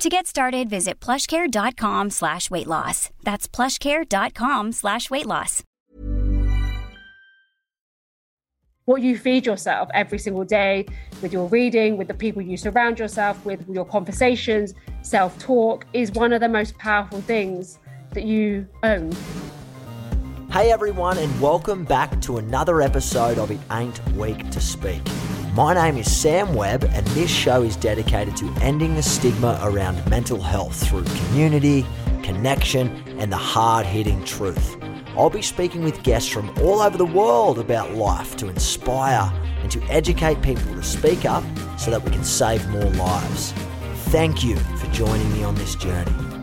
To get started, visit plushcare.com slash weight loss. That's plushcare.com slash weight loss. What you feed yourself every single day with your reading, with the people you surround yourself with, your conversations, self talk is one of the most powerful things that you own. Hey everyone, and welcome back to another episode of It Ain't Weak to Speak. My name is Sam Webb, and this show is dedicated to ending the stigma around mental health through community, connection, and the hard hitting truth. I'll be speaking with guests from all over the world about life to inspire and to educate people to speak up so that we can save more lives. Thank you for joining me on this journey.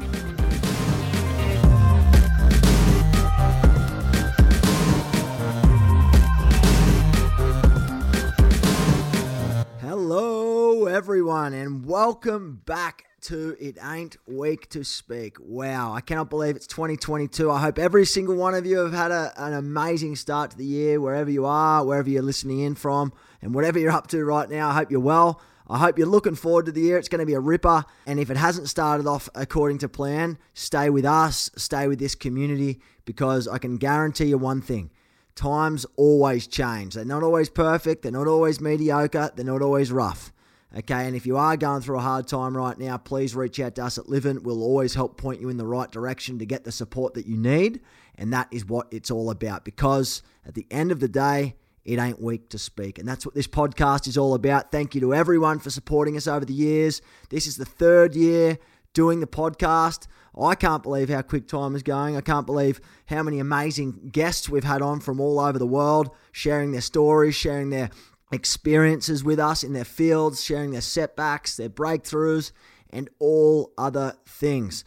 Everyone, and welcome back to It Ain't Weak to Speak. Wow, I cannot believe it's 2022. I hope every single one of you have had a, an amazing start to the year, wherever you are, wherever you're listening in from, and whatever you're up to right now. I hope you're well. I hope you're looking forward to the year. It's going to be a ripper. And if it hasn't started off according to plan, stay with us, stay with this community, because I can guarantee you one thing times always change. They're not always perfect, they're not always mediocre, they're not always rough. Okay, and if you are going through a hard time right now, please reach out to us at Livin. We'll always help point you in the right direction to get the support that you need. And that is what it's all about because at the end of the day, it ain't weak to speak. And that's what this podcast is all about. Thank you to everyone for supporting us over the years. This is the third year doing the podcast. I can't believe how quick time is going. I can't believe how many amazing guests we've had on from all over the world, sharing their stories, sharing their experiences with us in their fields, sharing their setbacks, their breakthroughs, and all other things.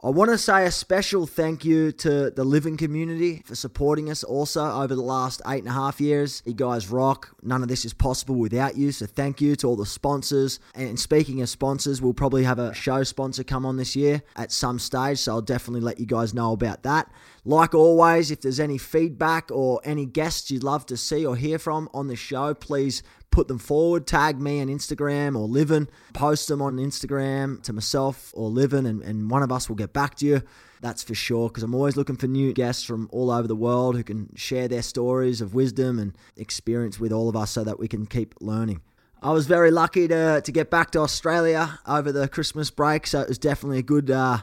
I want to say a special thank you to the Livin community for supporting us also over the last eight and a half years. You guys rock. None of this is possible without you. So thank you to all the sponsors. And speaking of sponsors, we'll probably have a show sponsor come on this year at some stage. So I'll definitely let you guys know about that. Like always, if there's any feedback or any guests you'd love to see or hear from on the show, please put them forward. Tag me on Instagram or Livin. Post them on Instagram to myself or Livin, and, and one of us will get back to you. That's for sure, because I'm always looking for new guests from all over the world who can share their stories of wisdom and experience with all of us so that we can keep learning. I was very lucky to, to get back to Australia over the Christmas break, so it was definitely a good uh,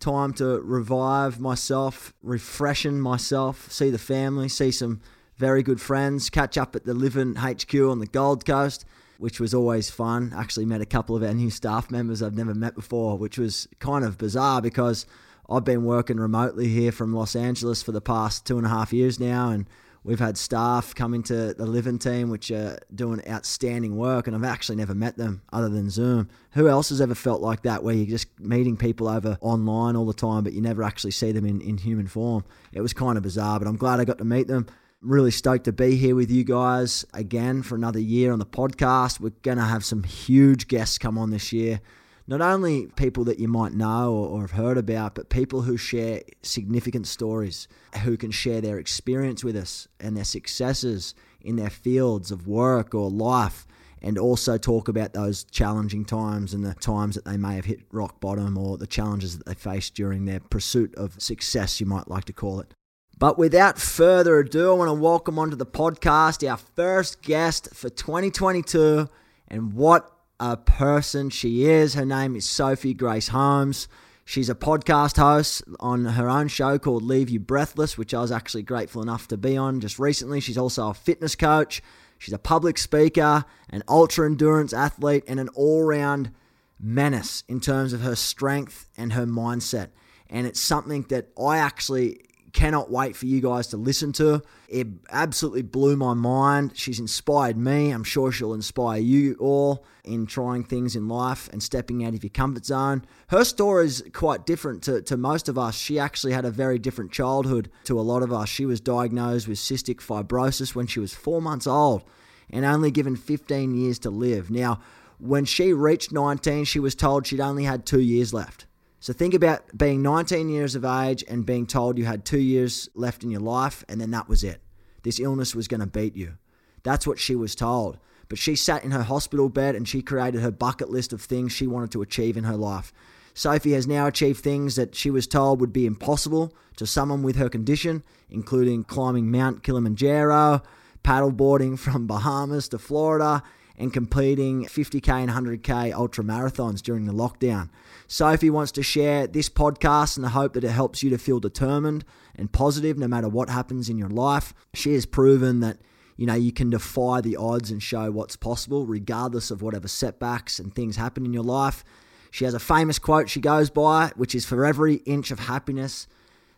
time to revive myself, refreshen myself, see the family, see some very good friends, catch up at the Livin HQ on the Gold Coast, which was always fun. Actually, met a couple of our new staff members I've never met before, which was kind of bizarre because I've been working remotely here from Los Angeles for the past two and a half years now, and we've had staff come into the Livin team, which are doing outstanding work, and I've actually never met them other than Zoom. Who else has ever felt like that, where you're just meeting people over online all the time, but you never actually see them in, in human form? It was kind of bizarre, but I'm glad I got to meet them really stoked to be here with you guys again for another year on the podcast. We're going to have some huge guests come on this year. Not only people that you might know or, have heard about, but people who share significant stories, who can share their experience with us and their successes in their fields of work or life, and also talk about those challenging times and the times that they may have hit rock bottom or the challenges that they faced during their pursuit of success, you might like to call it. But without further ado, I want to welcome onto the podcast our first guest for 2022. And what a person she is. Her name is Sophie Grace Holmes. She's a podcast host on her own show called Leave You Breathless, which I was actually grateful enough to be on just recently. She's also a fitness coach. She's a public speaker, an ultra endurance athlete, and an all round menace in terms of her strength and her mindset. And it's something that I actually cannot wait for you guys to listen to. It absolutely blew my mind. She's inspired me. I'm sure she'll inspire you all in trying things in life and stepping out of your comfort zone. Her story is quite different to, to most of us. She actually had a very different childhood to a lot of us. She was diagnosed with cystic fibrosis when she was four months old and only given 15 years to live. Now, when she reached 19, she was told she'd only had two years left. So think about being 19 years of age and being told you had two years left in your life, and then that was it. This illness was going to beat you. That's what she was told. But she sat in her hospital bed and she created her bucket list of things she wanted to achieve in her life. Sophie has now achieved things that she was told would be impossible to someone with her condition, including climbing Mount Kilimanjaro, paddleboarding from Bahamas to Florida, and completing 50k and 100k ultra marathons during the lockdown. Sophie wants to share this podcast in the hope that it helps you to feel determined and positive no matter what happens in your life. She has proven that you know you can defy the odds and show what's possible regardless of whatever setbacks and things happen in your life. She has a famous quote she goes by, which is for every inch of happiness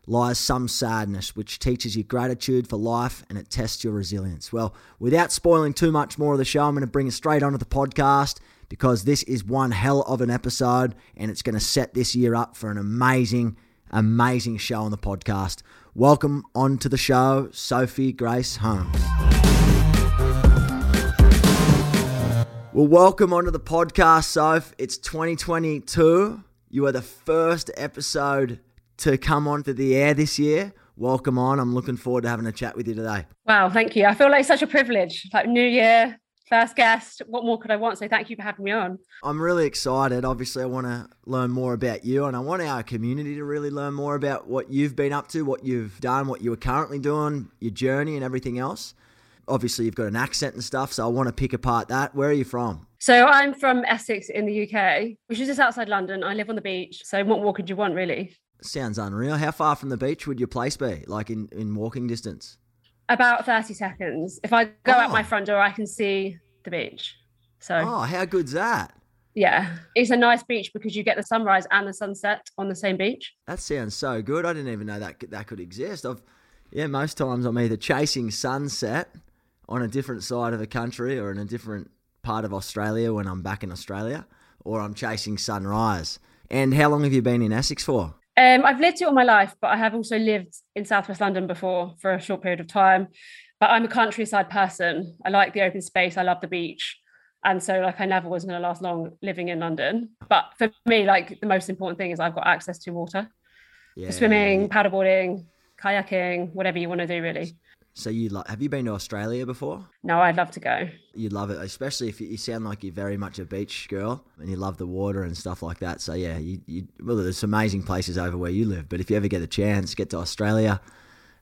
lies some sadness, which teaches you gratitude for life and it tests your resilience. Well, without spoiling too much more of the show, I'm going to bring it straight onto the podcast because this is one hell of an episode and it's going to set this year up for an amazing, amazing show on the podcast. Welcome onto the show, Sophie Grace Holmes. Well, welcome onto the podcast, Soph. It's 2022. You are the first episode to come onto the air this year. Welcome on. I'm looking forward to having a chat with you today. Wow, thank you. I feel like such a privilege. Like New Year, first guest. What more could I want? So thank you for having me on. I'm really excited. Obviously, I want to learn more about you and I want our community to really learn more about what you've been up to, what you've done, what you are currently doing, your journey, and everything else. Obviously, you've got an accent and stuff, so I want to pick apart that. Where are you from? So I'm from Essex in the UK, which is just outside London. I live on the beach. So what more could you want, really? Sounds unreal. How far from the beach would your place be, like in, in walking distance? About 30 seconds. If I go oh. out my oh. front door, I can see the beach. So, oh, how good's that? Yeah, it's a nice beach because you get the sunrise and the sunset on the same beach. That sounds so good. I didn't even know that that could exist. I've, yeah, most times I'm either chasing sunset on a different side of a country or in a different part of Australia when I'm back in Australia, or I'm chasing sunrise. And how long have you been in Essex for? Um, I've lived here all my life, but I have also lived in Southwest London before for a short period of time. But I'm a countryside person. I like the open space. I love the beach. And so like I never was going to last long living in London. But for me, like the most important thing is I've got access to water. Yeah. Swimming, paddleboarding, kayaking, whatever you want to do really. So you like? Have you been to Australia before? No, I'd love to go. You'd love it, especially if you, you, sound like you're very much a beach girl and you love the water and stuff like that. So yeah, you, you well, there's amazing places over where you live. But if you ever get a chance, get to Australia.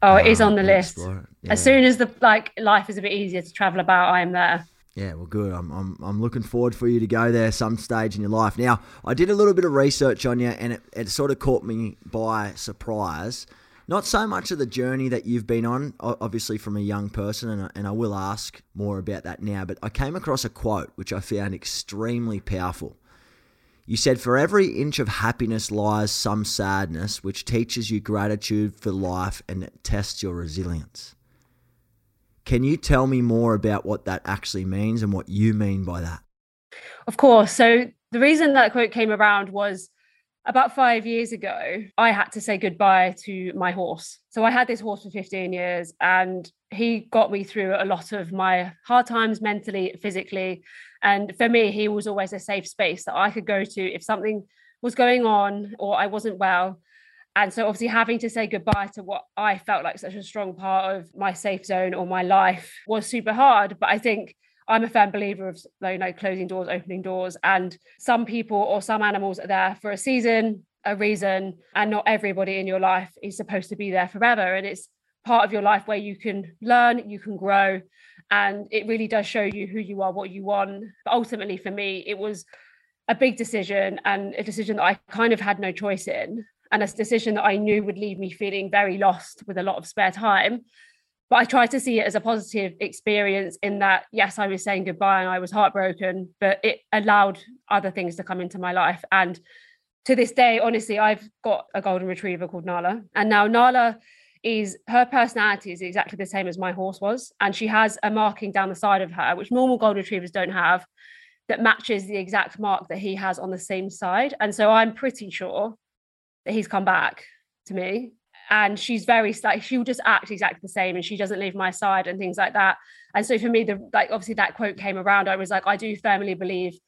Oh, it is um, on the list. Yeah. As soon as the like life is a bit easier to travel about, I am there. Yeah, well, good. I'm, I'm, I'm looking forward for you to go there some stage in your life. Now, I did a little bit of research on you, and it, it sort of caught me by surprise not so much of the journey that you've been on, obviously from a young person, and I, and I will ask more about that now, but I came across a quote which I found extremely powerful. You said, For every inch of happiness lies some sadness, which teaches you gratitude for life and tests your resilience. Can you tell me more about what that actually means and what you mean by that? Of course. So, the reason that quote came around was about five years ago, I had to say goodbye to my horse. So I had this horse for 15 years and he got me through a lot of my hard times mentally, physically. And for me, he was always a safe space that I could go to if something was going on or I wasn't well. And so, obviously, having to say goodbye to what I felt like such a strong part of my safe zone or my life was super hard. But I think I'm a firm believer of you know closing doors, opening doors, and some people or some animals are there for a season, a reason, and not everybody in your life is supposed to be there forever. And it's part of your life where you can learn, you can grow, and it really does show you who you are, what you want. But ultimately, for me, it was a big decision and a decision that I kind of had no choice in, and a decision that I knew would leave me feeling very lost with a lot of spare time but I tried to see it as a positive experience in that, yes, I was saying goodbye and I was heartbroken, but it allowed other things to come into my life. And to this day, honestly, I've got a golden retriever called Nala. And now Nala is her personality is exactly the same as my horse was. And she has a marking down the side of her, which normal golden retrievers don't have, that matches the exact mark that he has on the same side. And so I'm pretty sure that he's come back to me. And she's very like she'll just act exactly the same and she doesn't leave my side and things like that. And so for me, the like obviously that quote came around. I was like, I do firmly believe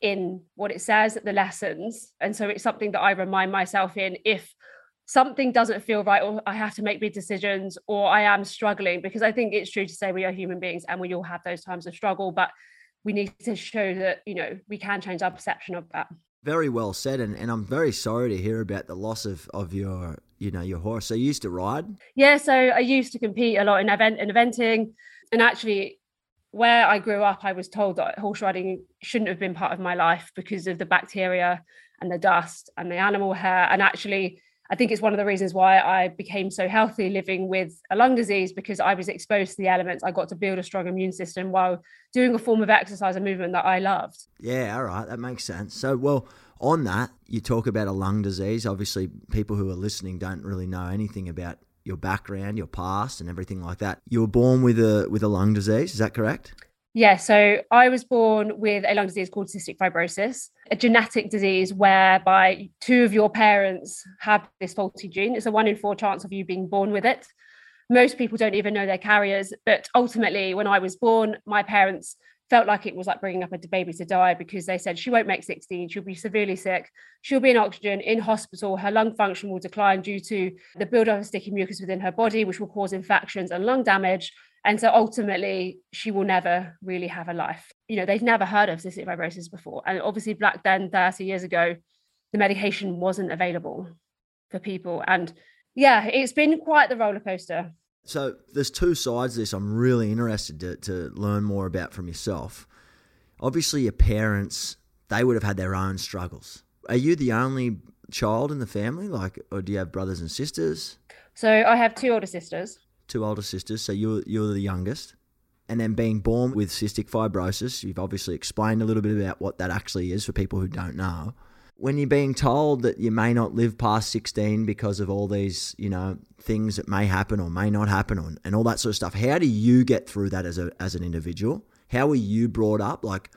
in what it says, the lessons. And so it's something that I remind myself in if something doesn't feel right or I have to make big decisions or I am struggling because I think it's true to say we are human beings and we all have those times of struggle but we need to show that you know we can change our perception of that very well said and, and I'm very sorry to hear about the loss of of your you know your horse so you used to ride yeah so I used to compete a lot in event in eventing and actually where I grew up I was told that horse riding shouldn't have been part of my life because of the bacteria and the dust and the animal hair and actually I think it's one of the reasons why I became so healthy living with a lung disease because I was exposed to the elements. I got to build a strong immune system while doing a form of exercise and movement that I loved. Yeah, all right, that makes sense. So, well, on that, you talk about a lung disease. Obviously, people who are listening don't really know anything about your background, your past, and everything like that. You were born with a with a lung disease. Is that correct? Yeah, so I was born with a lung disease called cystic fibrosis, a genetic disease whereby two of your parents have this faulty gene. It's a one in four chance of you being born with it. Most people don't even know they're carriers, but ultimately, when I was born, my parents felt like it was like bringing up a baby to die because they said she won't make 16 she'll be severely sick she'll be in oxygen in hospital her lung function will decline due to the buildup of sticky mucus within her body which will cause infections and lung damage and so ultimately, she will never really have a life. You know, they've never heard of cystic fibrosis before. And obviously, back then, 30 years ago, the medication wasn't available for people. And yeah, it's been quite the roller coaster. So there's two sides to this I'm really interested to, to learn more about from yourself. Obviously, your parents, they would have had their own struggles. Are you the only child in the family? Like, or do you have brothers and sisters? So I have two older sisters two older sisters, so you're you're the youngest. And then being born with cystic fibrosis, you've obviously explained a little bit about what that actually is for people who don't know. When you're being told that you may not live past 16 because of all these, you know, things that may happen or may not happen or, and all that sort of stuff, how do you get through that as a as an individual? How were you brought up? Like,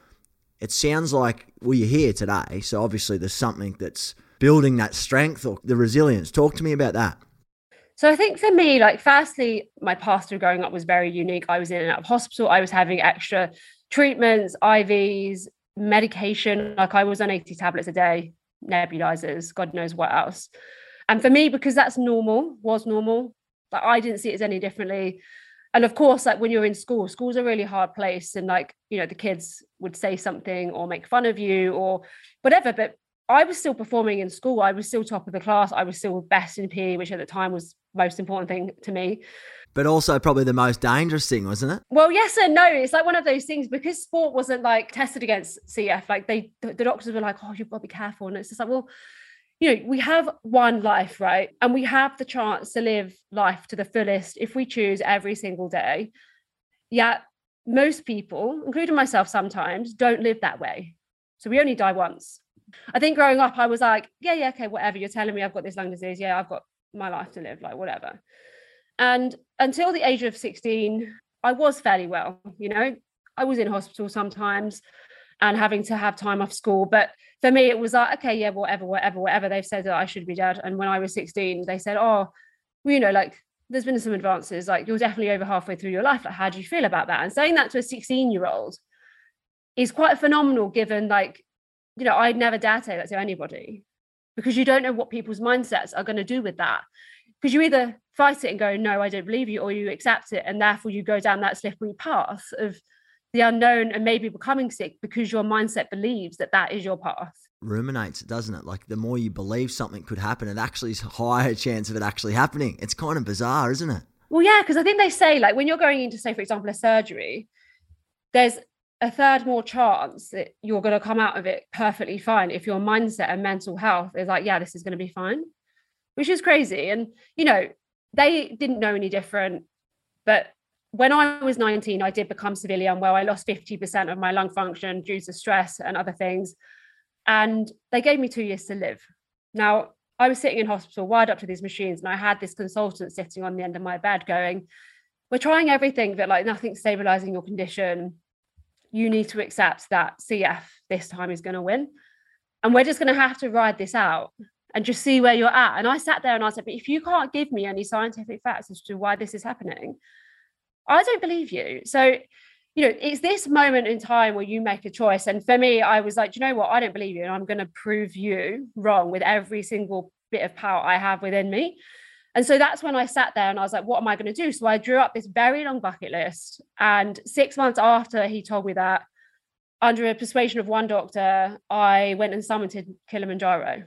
it sounds like well, you're here today, so obviously there's something that's building that strength or the resilience. Talk to me about that. So I think for me, like, firstly, my past of growing up was very unique. I was in and out of hospital. I was having extra treatments, IVs, medication. Like I was on 80 tablets a day, nebulizers, God knows what else. And for me, because that's normal, was normal. Like I didn't see it as any differently. And of course, like when you're in school, school's a really hard place. And like, you know, the kids would say something or make fun of you or whatever. But I was still performing in school. I was still top of the class. I was still best in PE, which at the time was most important thing to me. But also probably the most dangerous thing, wasn't it? Well, yes and no. It's like one of those things because sport wasn't like tested against CF. Like they, the, doctors were like, "Oh, you've got to be careful," and it's just like, well, you know, we have one life, right? And we have the chance to live life to the fullest if we choose every single day. Yet most people, including myself sometimes, don't live that way. So we only die once. I think growing up, I was like, yeah, yeah, okay, whatever. You're telling me I've got this lung disease. Yeah, I've got my life to live, like whatever. And until the age of 16, I was fairly well, you know, I was in hospital sometimes and having to have time off school. But for me, it was like, okay, yeah, whatever, whatever, whatever. They've said that I should be dead. And when I was 16, they said, oh, well, you know, like there's been some advances, like you're definitely over halfway through your life. Like, how do you feel about that? And saying that to a 16 year old is quite phenomenal given like you know, I'd never dare say that to anybody because you don't know what people's mindsets are going to do with that. Because you either fight it and go, no, I don't believe you, or you accept it. And therefore you go down that slippery path of the unknown and maybe becoming sick because your mindset believes that that is your path. Ruminates, doesn't it? Like the more you believe something could happen, it actually is a higher chance of it actually happening. It's kind of bizarre, isn't it? Well, yeah, because I think they say, like, when you're going into, say, for example, a surgery, there's a third more chance that you're going to come out of it perfectly fine if your mindset and mental health is like, yeah, this is going to be fine, which is crazy. And, you know, they didn't know any different. But when I was 19, I did become severely unwell. I lost 50% of my lung function due to stress and other things. And they gave me two years to live. Now, I was sitting in hospital, wired up to these machines, and I had this consultant sitting on the end of my bed going, We're trying everything, but like nothing's stabilizing your condition. You need to accept that CF this time is going to win. And we're just going to have to ride this out and just see where you're at. And I sat there and I said, But if you can't give me any scientific facts as to why this is happening, I don't believe you. So you know, it's this moment in time where you make a choice. And for me, I was like, you know what? I don't believe you. And I'm going to prove you wrong with every single bit of power I have within me. And so that's when I sat there and I was like, what am I going to do? So I drew up this very long bucket list. And six months after he told me that, under a persuasion of one doctor, I went and summited Kilimanjaro,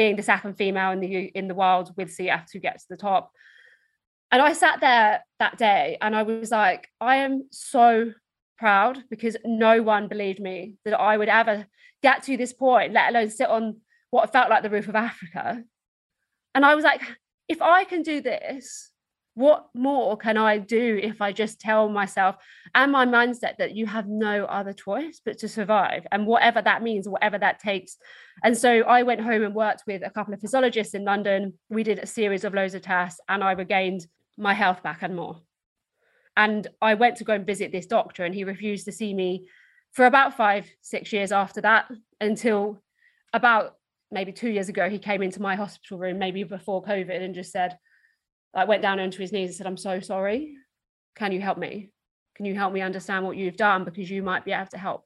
being the second female in the in the wild with CF to get to the top. And I sat there that day and I was like, I am so proud because no one believed me that I would ever get to this point, let alone sit on what felt like the roof of Africa. And I was like, if I can do this, what more can I do if I just tell myself and my mindset that you have no other choice but to survive and whatever that means, whatever that takes. And so I went home and worked with a couple of physiologists in London. We did a series of loads of tests and I regained my health back and more. And I went to go and visit this doctor, and he refused to see me for about five, six years after that until about maybe two years ago. He came into my hospital room, maybe before COVID, and just said, I went down onto his knees and said, I'm so sorry. Can you help me? Can you help me understand what you've done? Because you might be able to help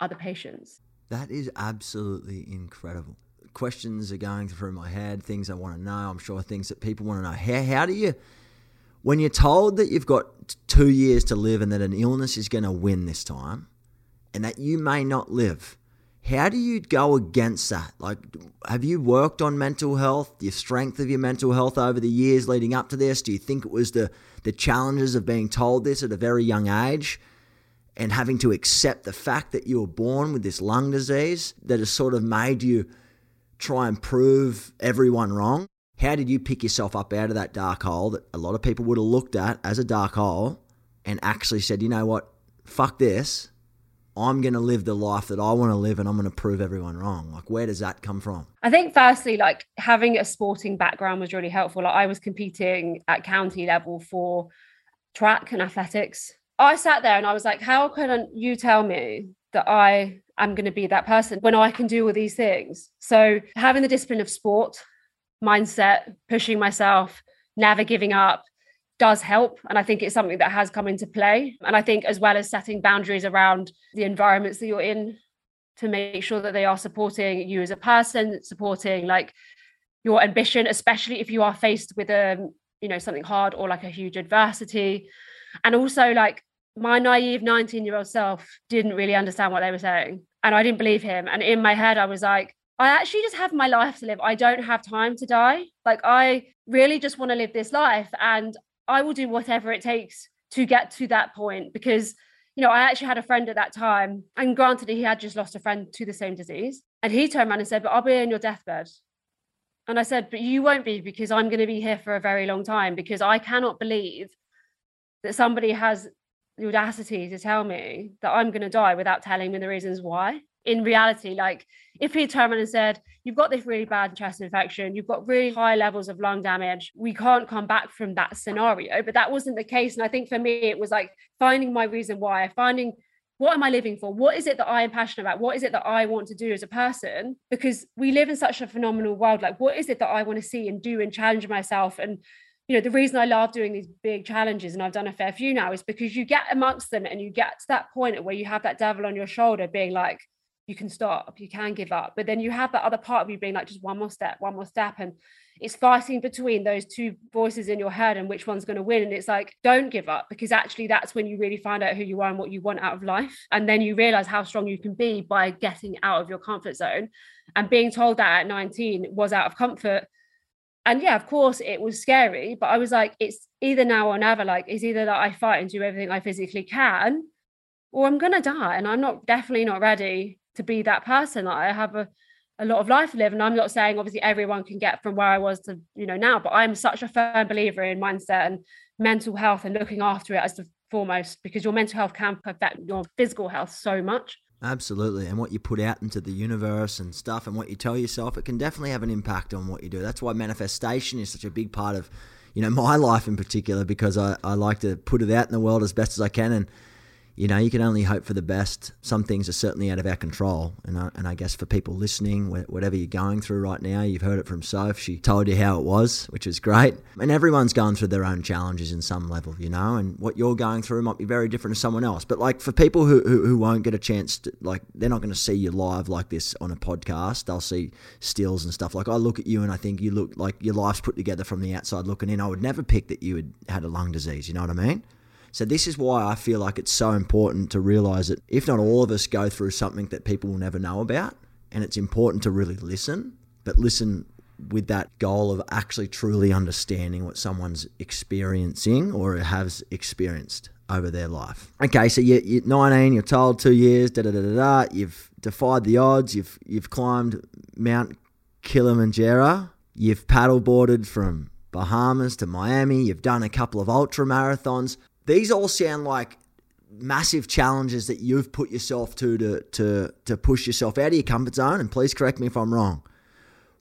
other patients. That is absolutely incredible. Questions are going through my head, things I want to know. I'm sure things that people want to know. How, how do you when you're told that you've got two years to live and that an illness is going to win this time and that you may not live, how do you go against that? Like, have you worked on mental health, your strength of your mental health over the years leading up to this? Do you think it was the, the challenges of being told this at a very young age and having to accept the fact that you were born with this lung disease that has sort of made you try and prove everyone wrong? How did you pick yourself up out of that dark hole that a lot of people would have looked at as a dark hole and actually said, you know what, fuck this. I'm going to live the life that I want to live and I'm going to prove everyone wrong. Like, where does that come from? I think, firstly, like having a sporting background was really helpful. Like, I was competing at county level for track and athletics. I sat there and I was like, how can you tell me that I am going to be that person when I can do all these things? So, having the discipline of sport mindset, pushing myself, never giving up does help. And I think it's something that has come into play. And I think, as well as setting boundaries around the environments that you're in to make sure that they are supporting you as a person, supporting like your ambition, especially if you are faced with a, um, you know, something hard or like a huge adversity. And also, like, my naive 19 year old self didn't really understand what they were saying. And I didn't believe him. And in my head, I was like, I actually just have my life to live. I don't have time to die. Like, I really just want to live this life and I will do whatever it takes to get to that point because, you know, I actually had a friend at that time, and granted, he had just lost a friend to the same disease. And he turned around and said, But I'll be in your deathbed. And I said, But you won't be because I'm going to be here for a very long time because I cannot believe that somebody has the audacity to tell me that I'm going to die without telling me the reasons why in reality, like if he turned around and said, You've got this really bad chest infection, you've got really high levels of lung damage, we can't come back from that scenario. But that wasn't the case. And I think for me, it was like finding my reason why, finding what am I living for? What is it that I am passionate about? What is it that I want to do as a person? Because we live in such a phenomenal world. Like, what is it that I want to see and do and challenge myself? And you know, the reason I love doing these big challenges, and I've done a fair few now, is because you get amongst them and you get to that point where you have that devil on your shoulder being like, you can stop, you can give up. But then you have that other part of you being like, just one more step, one more step. And it's fighting between those two voices in your head and which one's going to win. And it's like, don't give up because actually that's when you really find out who you are and what you want out of life. And then you realize how strong you can be by getting out of your comfort zone. And being told that at 19 was out of comfort. And yeah, of course, it was scary, but I was like, it's either now or never. Like, it's either that I fight and do everything I physically can, or I'm to die. And I'm not definitely not ready to be that person. Like I have a, a lot of life to live. And I'm not saying obviously everyone can get from where I was to, you know, now, but I'm such a firm believer in mindset and mental health and looking after it as the foremost because your mental health can affect your physical health so much. Absolutely. And what you put out into the universe and stuff and what you tell yourself, it can definitely have an impact on what you do. That's why manifestation is such a big part of, you know, my life in particular because I, I like to put it out in the world as best as I can and you know, you can only hope for the best. Some things are certainly out of our control. And I, and I guess for people listening, whatever you're going through right now, you've heard it from Soph. She told you how it was, which is great. And everyone's going through their own challenges in some level, you know, and what you're going through might be very different to someone else. But like for people who, who, who won't get a chance to, like, they're not going to see you live like this on a podcast. They'll see stills and stuff. Like I look at you and I think you look like your life's put together from the outside looking in. I would never pick that you had had a lung disease. You know what I mean? So, this is why I feel like it's so important to realize that if not all of us go through something that people will never know about, and it's important to really listen, but listen with that goal of actually truly understanding what someone's experiencing or has experienced over their life. Okay, so you're, you're 19, you're told two years, da da da da da. You've defied the odds. You've you've climbed Mount Kilimanjaro. You've paddleboarded from Bahamas to Miami. You've done a couple of ultra marathons. These all sound like massive challenges that you've put yourself to to to to push yourself out of your comfort zone. And please correct me if I'm wrong.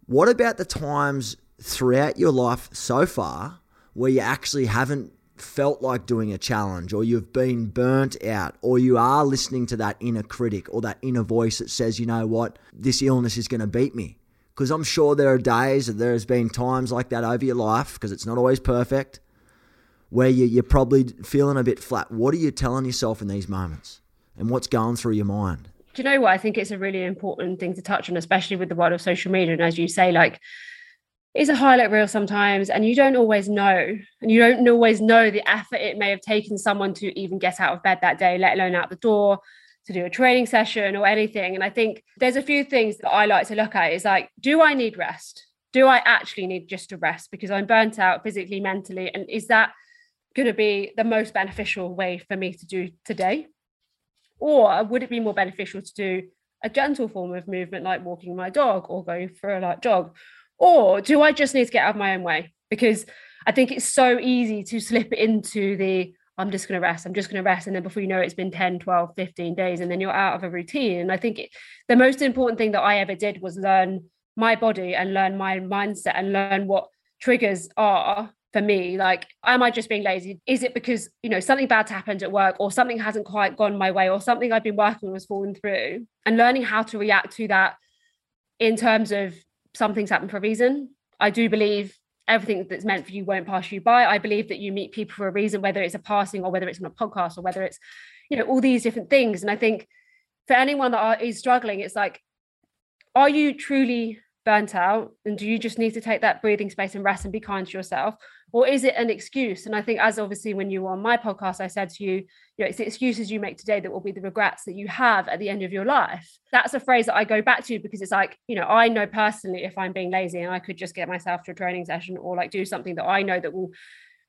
What about the times throughout your life so far where you actually haven't felt like doing a challenge or you've been burnt out or you are listening to that inner critic or that inner voice that says, you know what, this illness is going to beat me? Because I'm sure there are days, that there has been times like that over your life because it's not always perfect where you, are probably feeling a bit flat. What are you telling yourself in these moments? And what's going through your mind? Do you know what? I think it's a really important thing to touch on, especially with the world of social media. And as you say, like, it's a highlight reel sometimes, and you don't always know. And you don't always know the effort it may have taken someone to even get out of bed that day, let alone out the door to do a training session or anything. And I think there's a few things that I like to look at is like, do I need rest? Do I actually need just to rest because I'm burnt out physically, mentally? And is that going to be the most beneficial way for me to do today? Or uh, would it be more beneficial to do a gentle form of movement like walking my dog or going for a light jog? Or do I just need to get out of my own way? Because I think it's so easy to slip into the I'm just going to rest, I'm just going to rest. And then before you know it, it's been 10, 12, 15 days, and then you're out of a routine. And I think it, the most important thing that I ever did was learn my body and learn my mindset and learn what triggers are for me like am i just being lazy? Is it because you know something bad's happened at work or something hasn't quite gone my way or something i've been working on has fallen through? And learning how to react to that in terms of something's happened for a reason. I do believe everything that's meant for you won't pass you by. I believe that you meet people for a reason whether it's a passing or whether it's on a podcast or whether it's you know all these different things. And i think for anyone that are, is struggling it's like are you truly burnt out and do you just need to take that breathing space and rest and be kind to yourself? Or is it an excuse? And i think as obviously when you were on my podcast i said to you you know it's the excuses you make today that will be the regrets that you have at the end of your life. That's a phrase that i go back to because it's like you know i know personally if i'm being lazy and i could just get myself to a training session or like do something that i know that will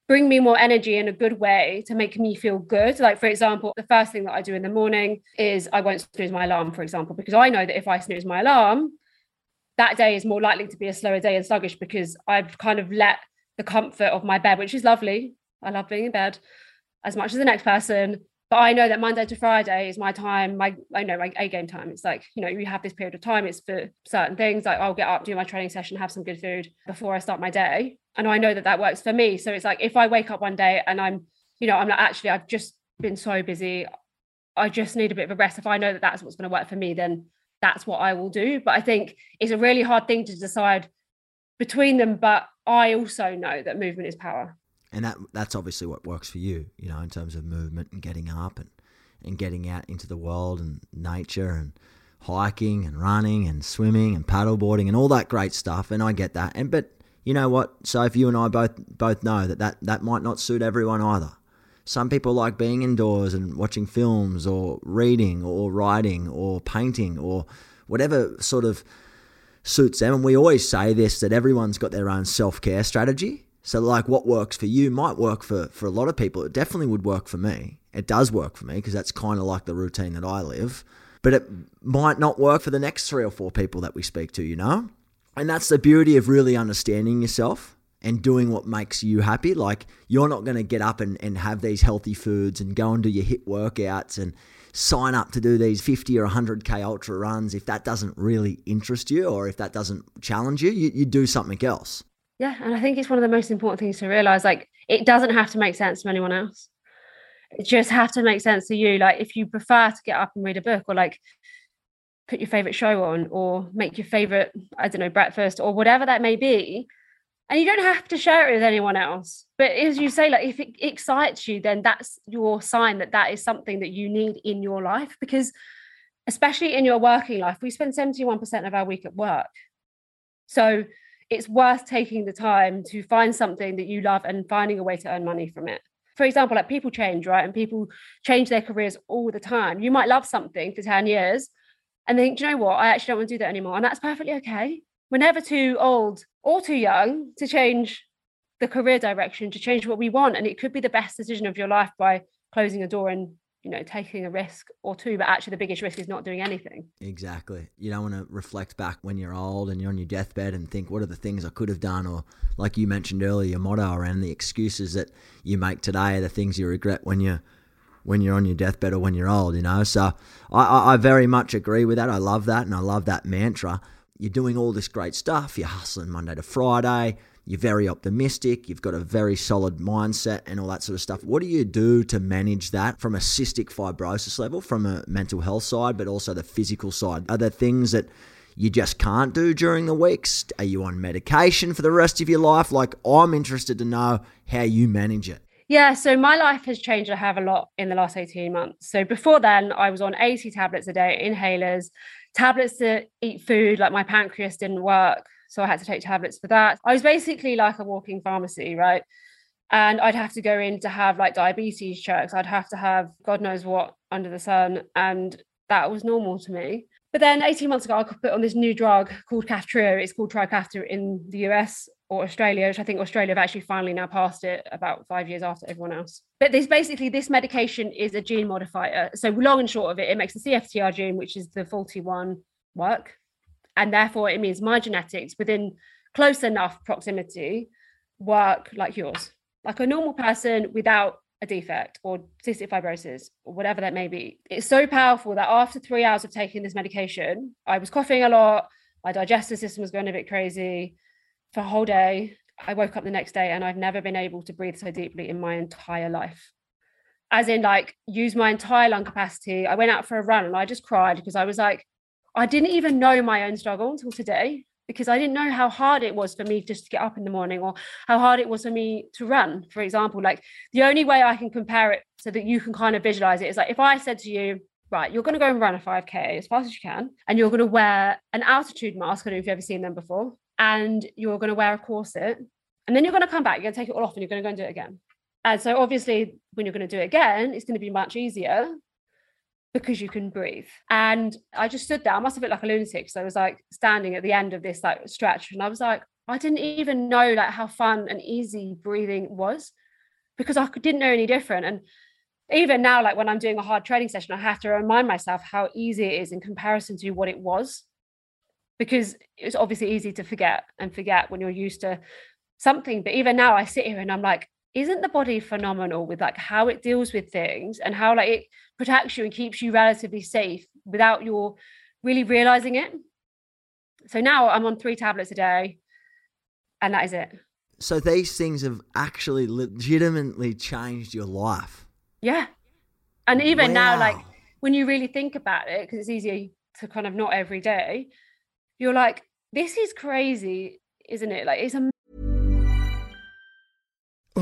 bring me more energy in a good way to make me feel good. Like, for example, the first thing that I do in the morning is I won't snooze my alarm, for example, because I know that if I snooze my alarm, that day is more likely to be a slower day and sluggish because I've kind of let the comfort of my bed, which is lovely. I love being in bed as much as the next person. But I know that Monday to Friday is my time, my I know my A game time. It's like, you know, you have this period of time, it's for certain things. Like I'll get up, do my training session, have some good food before I start my day. And I know that that works for me. So it's like if I wake up one day and I'm, you know, I'm like, actually, I've just been so busy. I just need a bit of a rest. If I know that that's what's going to work for me, then that's what I will do. But I think it's a really hard thing to decide between them. But I also know that movement is power. And that that's obviously what works for you, you know, in terms of movement and getting up and, and getting out into the world and nature and hiking and running and swimming and paddleboarding and all that great stuff. And I get that. And but you know what? So if you and I both both know that that, that might not suit everyone either. Some people like being indoors and watching films or reading or writing or painting or whatever sort of suits them. And we always say this that everyone's got their own self care strategy. So, like, what works for you might work for, for a lot of people. It definitely would work for me. It does work for me because that's kind of like the routine that I live. But it might not work for the next three or four people that we speak to, you know? And that's the beauty of really understanding yourself and doing what makes you happy. Like you're not going to get up and, and have these healthy foods and go and do your HIIT workouts and sign up to do these 50 or 100k ultra runs if that doesn't really interest you or if that doesn't challenge you, you, you do something else. Yeah, and I think it's one of the most important things to realize. Like, it doesn't have to make sense to anyone else. It just have to make sense to you. Like, if you prefer to get up and read a book, or like put your favorite show on, or make your favorite, I don't know, breakfast, or whatever that may be, and you don't have to share it with anyone else but as you say like if it excites you then that's your sign that that is something that you need in your life because especially in your working life we spend 71% of our week at work so it's worth taking the time to find something that you love and finding a way to earn money from it for example like people change right and people change their careers all the time you might love something for 10 years and think, you know what? I actually don't want to do that anymore. And that's perfectly okay. We're never too old or too young to change the career direction, to change what we want. And it could be the best decision of your life by closing a door and you know taking a risk or two. But actually the biggest risk is not doing anything. Exactly. You don't want to reflect back when you're old and you're on your deathbed and think what are the things i could have done? Or like you mentioned earlier your motto around the excuses that you make today are the things you regret when you're when you're on your deathbed or when you're old you know? So I, I very much agree with that. I love that and i love that mantra you're doing all this great stuff, you're hustling Monday to Friday, you're very optimistic, you've got a very solid mindset and all that sort of stuff. What do you do to manage that from a cystic fibrosis level, from a mental health side, but also the physical side? Are there things that you just can't do during the weeks? Are you on medication for the rest of your life? Like, I'm interested to know how you manage it. Yeah, so my life has changed. I have a lot in the last 18 months. So before then, I was on 80 tablets a day, inhalers, tablets to eat food, like my pancreas didn't work. So I had to take tablets for that. I was basically like a walking pharmacy, right? And I'd have to go in to have like diabetes checks. I'd have to have God knows what under the sun. And that was normal to me. But then 18 months ago, I put on this new drug called Kaftrio. It's called Trikafta in the US or Australia, which I think Australia have actually finally now passed it about five years after everyone else. But this basically, this medication is a gene modifier. So long and short of it, it makes the CFTR gene, which is the faulty one, work. And therefore it means my genetics within close enough proximity work like yours, like a normal person without a defect or cystic fibrosis or whatever that may be. It's so powerful that after three hours of taking this medication, I was coughing a lot, my digestive system was going a bit crazy for a whole day. I woke up the next day and I've never been able to breathe so deeply in my entire life. As in, like, use my entire lung capacity. I went out for a run and I just cried because I was like, I didn't even know my own struggle until today because I didn't know how hard it was for me just to get up in the morning or how hard it was for me to run, for example. Like the only way I can compare it so that you can kind of visualize it is like if I said to you, right, you're going to go and run a 5K as fast as you can, and you're going to wear an altitude mask. I don't know if you've ever seen them before, and you're going to wear a corset, and then you're going to come back, you're going to take it all off, and you're going to go and do it again. And so obviously, when you're going to do it again, it's going to be much easier because you can breathe. And I just stood there. I must have looked like a lunatic. So I was like standing at the end of this like stretch. And I was like, I didn't even know like how fun and easy breathing was because I didn't know any different. And even now, like when I'm doing a hard training session, I have to remind myself how easy it is in comparison to what it was. Because it's obviously easy to forget and forget when you're used to something. But even now I sit here and I'm like, isn't the body phenomenal with like how it deals with things and how like it protects you and keeps you relatively safe without your really realizing it? So now i'm on three tablets a day and that is it. So these things have actually legitimately changed your life. Yeah. And even wow. now like when you really think about it because it's easier to kind of not every day you're like this is crazy isn't it? Like it's a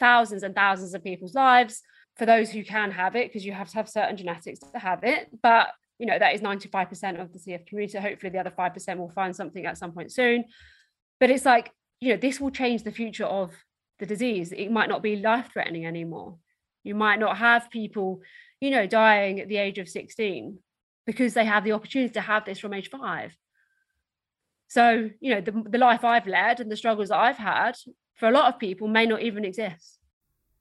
thousands and thousands of people's lives for those who can have it because you have to have certain genetics to have it. But you know that is 95% of the cf community. Hopefully the other 5% will find something at some point soon. But it's like you know this will change the future of the disease. It might not be life threatening anymore. You might not have people you know dying at the age of 16 because they have the opportunity to have this from age 5 so you know the, the life i've led and the struggles that i've had for a lot of people may not even exist.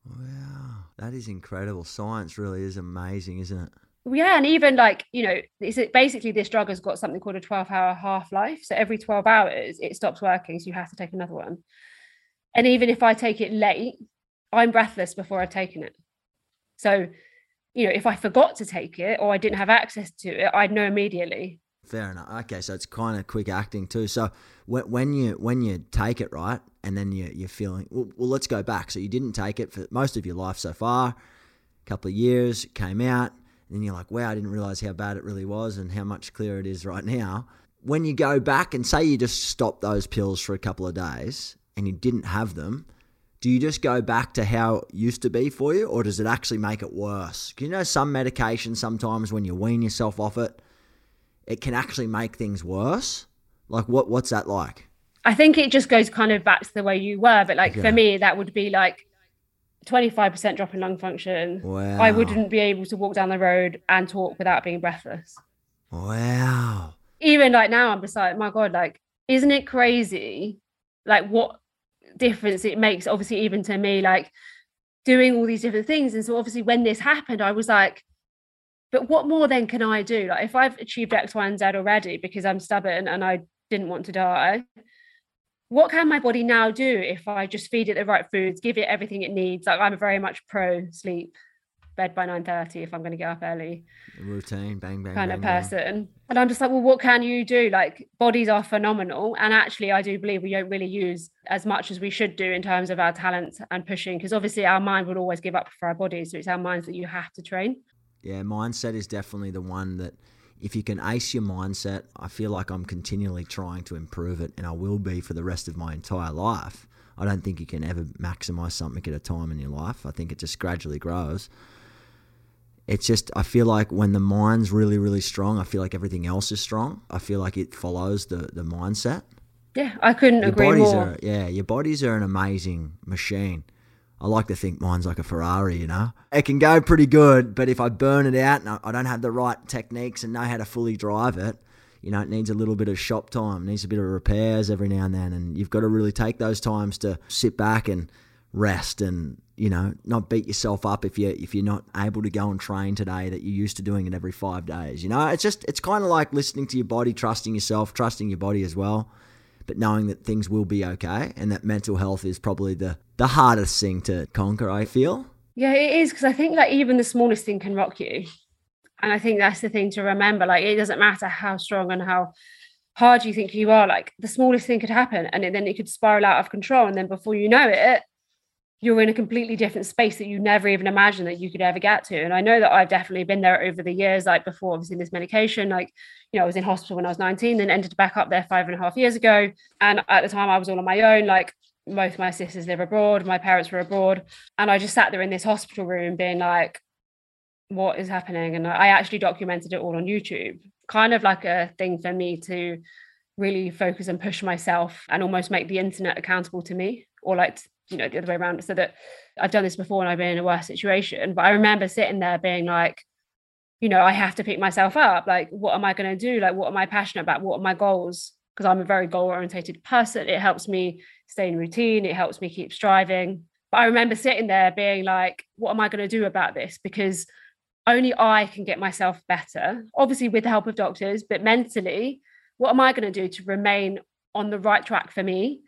Wow, that is incredible. Science really is amazing, isn't it? Yeah, and even like you know, it's basically this drug has got something called a twelve-hour half-life. So every twelve hours, it stops working, so you have to take another one. And even if I take it late, I'm breathless before I've taken it. So, you know, if I forgot to take it or I didn't have access to it, I'd know immediately. Fair enough. Okay, so it's kind of quick acting too. So when you when you take it right, and then you, you're feeling well, well. Let's go back. So you didn't take it for most of your life so far. A couple of years came out, and then you're like, wow, I didn't realize how bad it really was and how much clearer it is right now. When you go back and say you just stopped those pills for a couple of days and you didn't have them, do you just go back to how it used to be for you, or does it actually make it worse? You know, some medication sometimes when you wean yourself off it, it can actually make things worse. Like what? What's that like? I think it just goes kind of back to the way you were, but like yeah. for me, that would be like 25% drop in lung function. Wow. I wouldn't be able to walk down the road and talk without being breathless. Wow. Even like now, I'm just like, my God, like, isn't it crazy? Like, what difference it makes, obviously, even to me, like doing all these different things. And so, obviously, when this happened, I was like, but what more then can I do? Like, if I've achieved X, Y, and Z already because I'm stubborn and I didn't want to die, what can my body now do if I just feed it the right foods, give it everything it needs? Like I'm very much pro sleep, bed by 9:30 if I'm going to get up early. Routine, bang bang kind bang, of person. Bang. And I'm just like, well, what can you do? Like bodies are phenomenal. And actually I do believe we don't really use as much as we should do in terms of our talents and pushing, because obviously our mind would always give up for our bodies. So it's our minds that you have to train. Yeah, mindset is definitely the one that if you can ace your mindset, I feel like I'm continually trying to improve it, and I will be for the rest of my entire life. I don't think you can ever maximize something at a time in your life. I think it just gradually grows. It's just, I feel like when the mind's really, really strong, I feel like everything else is strong. I feel like it follows the, the mindset. Yeah, I couldn't your agree more. Are, yeah, your bodies are an amazing machine. I like to think mine's like a Ferrari, you know? It can go pretty good, but if I burn it out and I don't have the right techniques and know how to fully drive it, you know, it needs a little bit of shop time, needs a bit of repairs every now and then. And you've got to really take those times to sit back and rest and, you know, not beat yourself up if you if you're not able to go and train today that you're used to doing it every five days. You know, it's just it's kind of like listening to your body, trusting yourself, trusting your body as well but knowing that things will be okay and that mental health is probably the the hardest thing to conquer i feel yeah it is because i think like even the smallest thing can rock you and i think that's the thing to remember like it doesn't matter how strong and how hard you think you are, like the smallest thing could happen and then it could spiral out of control. And then before you know it, you're in a completely different space that you never even imagined that you could ever get to. And I know that I've definitely been there over the years, like before obviously this medication, like, you know, I was in hospital when I was 19, then ended back up there five and a half years ago. And at the time I was all on my own, like both my sisters live abroad, my parents were abroad. And I just sat there in this hospital room being like, what is happening? And I actually documented it all on YouTube, kind of like a thing for me to really focus and push myself and almost make the internet accountable to me or like you know the other way around so that i've done this before and i've been in a worse situation. But i remember sitting there being like you know i have to pick myself up. Like what am i going to do? Like what am i passionate about? What are my goals? Because i'm a very goal orientated person. It helps me stay in routine. It helps me keep striving. But i remember sitting there being like what am i going to do about this? Because only i can get myself better. Obviously with the help of doctors but mentally what am i going to do to remain on the right track for me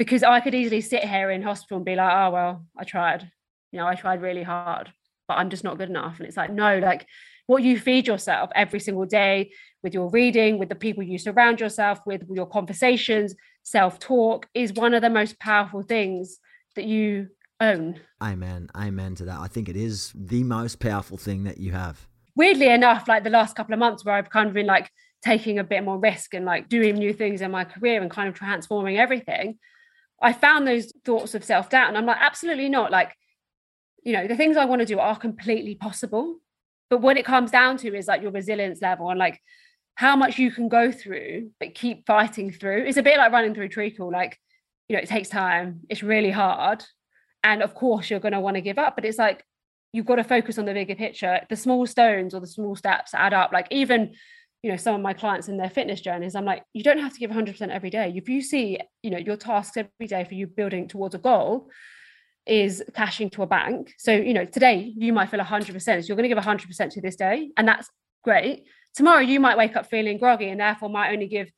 because I could easily sit here in hospital and be like, oh, well, I tried, you know, I tried really hard, but I'm just not good enough. And it's like, no, like what you feed yourself every single day with your reading, with the people you surround yourself with, with your conversations, self talk is one of the most powerful things that you own. Amen. Amen to that. I think it is the most powerful thing that you have. Weirdly enough, like the last couple of months where I've kind of been like taking a bit more risk and like doing new things in my career and kind of transforming everything, I found those thoughts of self doubt, and I'm like, absolutely not. Like, you know, the things I want to do are completely possible. But what it comes down to is like your resilience level and like how much you can go through, but keep fighting through. It's a bit like running through treacle. Like, you know, it takes time, it's really hard. And of course, you're going to want to give up, but it's like you've got to focus on the bigger picture. The small stones or the small steps add up. Like, even you know some of my clients in their fitness journeys i'm like you don't have to give 100% every day. If you see you know your tasks every day for you building towards a goal is cashing to a bank so you know today you might feel 100% so you're going to give 100% to this day and that's great. Tomorrow you might wake up feeling groggy and therefore might only give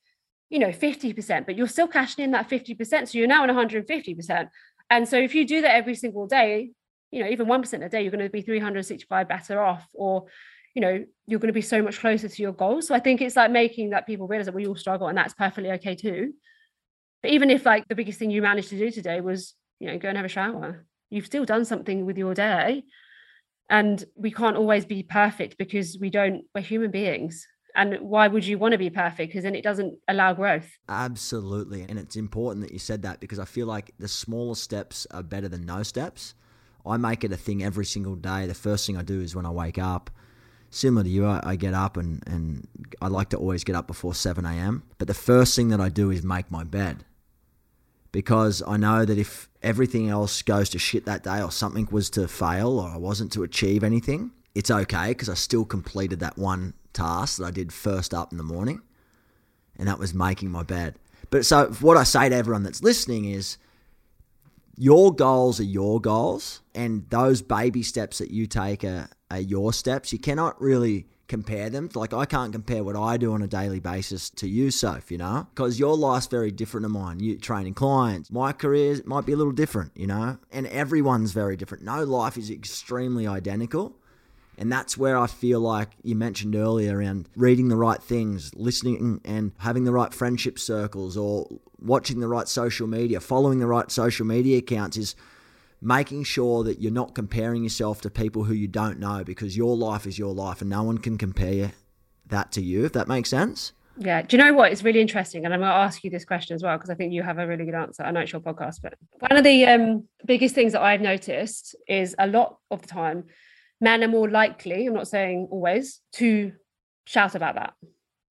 you know 50% but you're still cashing in that 50% so you're now on 150% and so if you do that every single day you know even 1% a day you're going to be 365 better off or you know you're going to be so much closer to your goals. So i think it's like making that people realize that we all struggle and that's perfectly okay too. But even if like the biggest thing you managed to do today was you know go and have a shower you've still done something with your day. And we can't always be perfect because we don't we're human beings. And why would you want to be perfect? Because then it doesn't allow growth. Absolutely. And it's important that you said that because i feel like the smaller steps are better than no steps. I make it a thing every single day. The first thing i do is when i wake up similar to you, I, I, get up and, and I like to always get up before 7 a.m. But the first thing that I do is make my bed because I know that if everything else goes to shit that day or something was to fail or I wasn't to achieve anything, it's okay because I still completed that one task that I did first up in the morning, and that was making my bed. But so what I say to everyone that's listening is your goals are your goals, and those baby steps that you take are, are your steps. You cannot really compare them. Like I can't compare what I do on a daily basis to you, Soph, you know, because your life's very different to mine. You training clients, my career might be a little different, you know, and everyone's very different. No life is extremely identical. And that's where I feel like you mentioned earlier around reading the right things, listening and having the right friendship circles or watching the right social media, following the right social media accounts is making sure that you're not comparing yourself to people who you don't know because your life is your life and no one can compare that to you, if that makes sense. Yeah. Do you know what? It's really interesting. And I'm going to ask you this question as well, because I think you have a really good answer. I know it's your podcast, but one of the um, biggest things that I've noticed is a lot of the time, men are more likely, I'm not saying always, to shout about that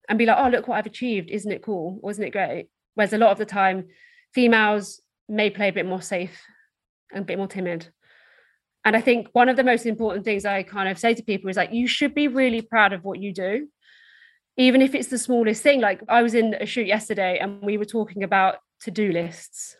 and be like, oh, look what I've achieved. Isn't it cool? Wasn't it great? Whereas a lot of the time, females may play a bit more safe a bit more timid. And I think one of the most important things I kind of say to people is like, you should be really proud of what you do, even if it's the smallest thing. Like I was in a shoot yesterday and we were talking about to do lists.